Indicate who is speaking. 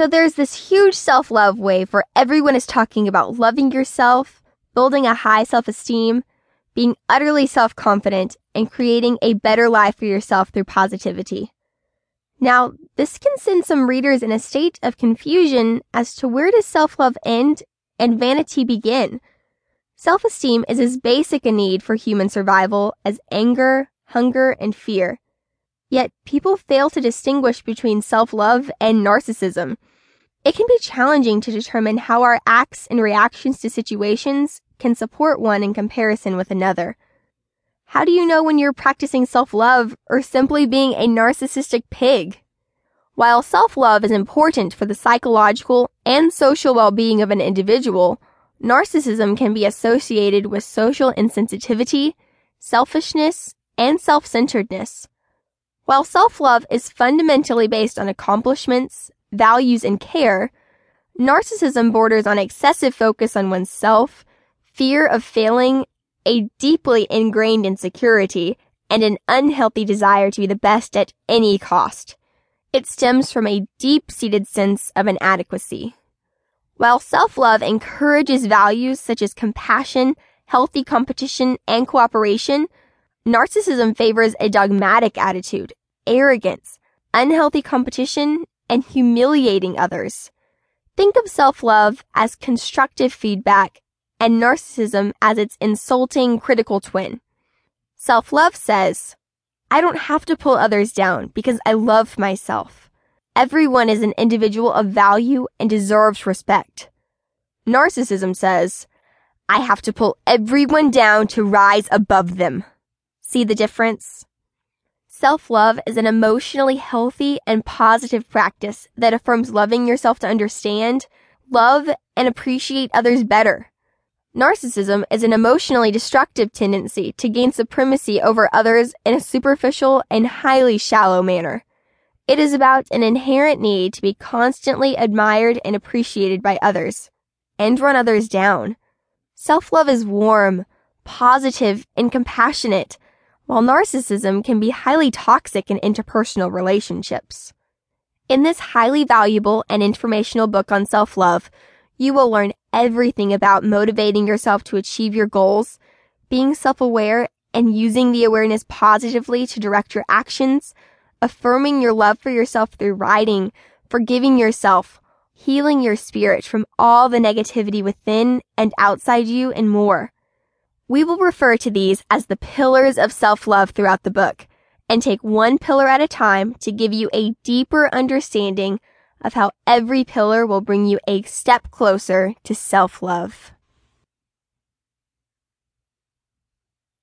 Speaker 1: So there's this huge self-love wave where everyone is talking about loving yourself, building a high self-esteem, being utterly self-confident, and creating a better life for yourself through positivity. Now, this can send some readers in a state of confusion as to where does self-love end and vanity begin? Self-esteem is as basic a need for human survival as anger, hunger, and fear. Yet people fail to distinguish between self-love and narcissism. It can be challenging to determine how our acts and reactions to situations can support one in comparison with another. How do you know when you're practicing self-love or simply being a narcissistic pig? While self-love is important for the psychological and social well-being of an individual, narcissism can be associated with social insensitivity, selfishness, and self-centeredness. While self-love is fundamentally based on accomplishments, values, and care, narcissism borders on excessive focus on oneself, fear of failing, a deeply ingrained insecurity, and an unhealthy desire to be the best at any cost. It stems from a deep-seated sense of inadequacy. While self-love encourages values such as compassion, healthy competition, and cooperation, narcissism favors a dogmatic attitude, arrogance, unhealthy competition, and humiliating others. Think of self-love as constructive feedback and narcissism as its insulting critical twin. Self-love says, I don't have to pull others down because I love myself. Everyone is an individual of value and deserves respect. Narcissism says, I have to pull everyone down to rise above them. See the difference? Self-love is an emotionally healthy and positive practice that affirms loving yourself to understand, love, and appreciate others better. Narcissism is an emotionally destructive tendency to gain supremacy over others in a superficial and highly shallow manner. It is about an inherent need to be constantly admired and appreciated by others, and run others down. Self-love is warm, positive, and compassionate, while narcissism can be highly toxic in interpersonal relationships. In this highly valuable and informational book on self-love, you will learn everything about motivating yourself to achieve your goals, being self-aware, and using the awareness positively to direct your actions, affirming your love for yourself through writing, forgiving yourself, healing your spirit from all the negativity within and outside you, and more. We will refer to these as the pillars of self-love throughout the book and take one pillar at a time to give you a deeper understanding of how every pillar will bring you a step closer to self-love.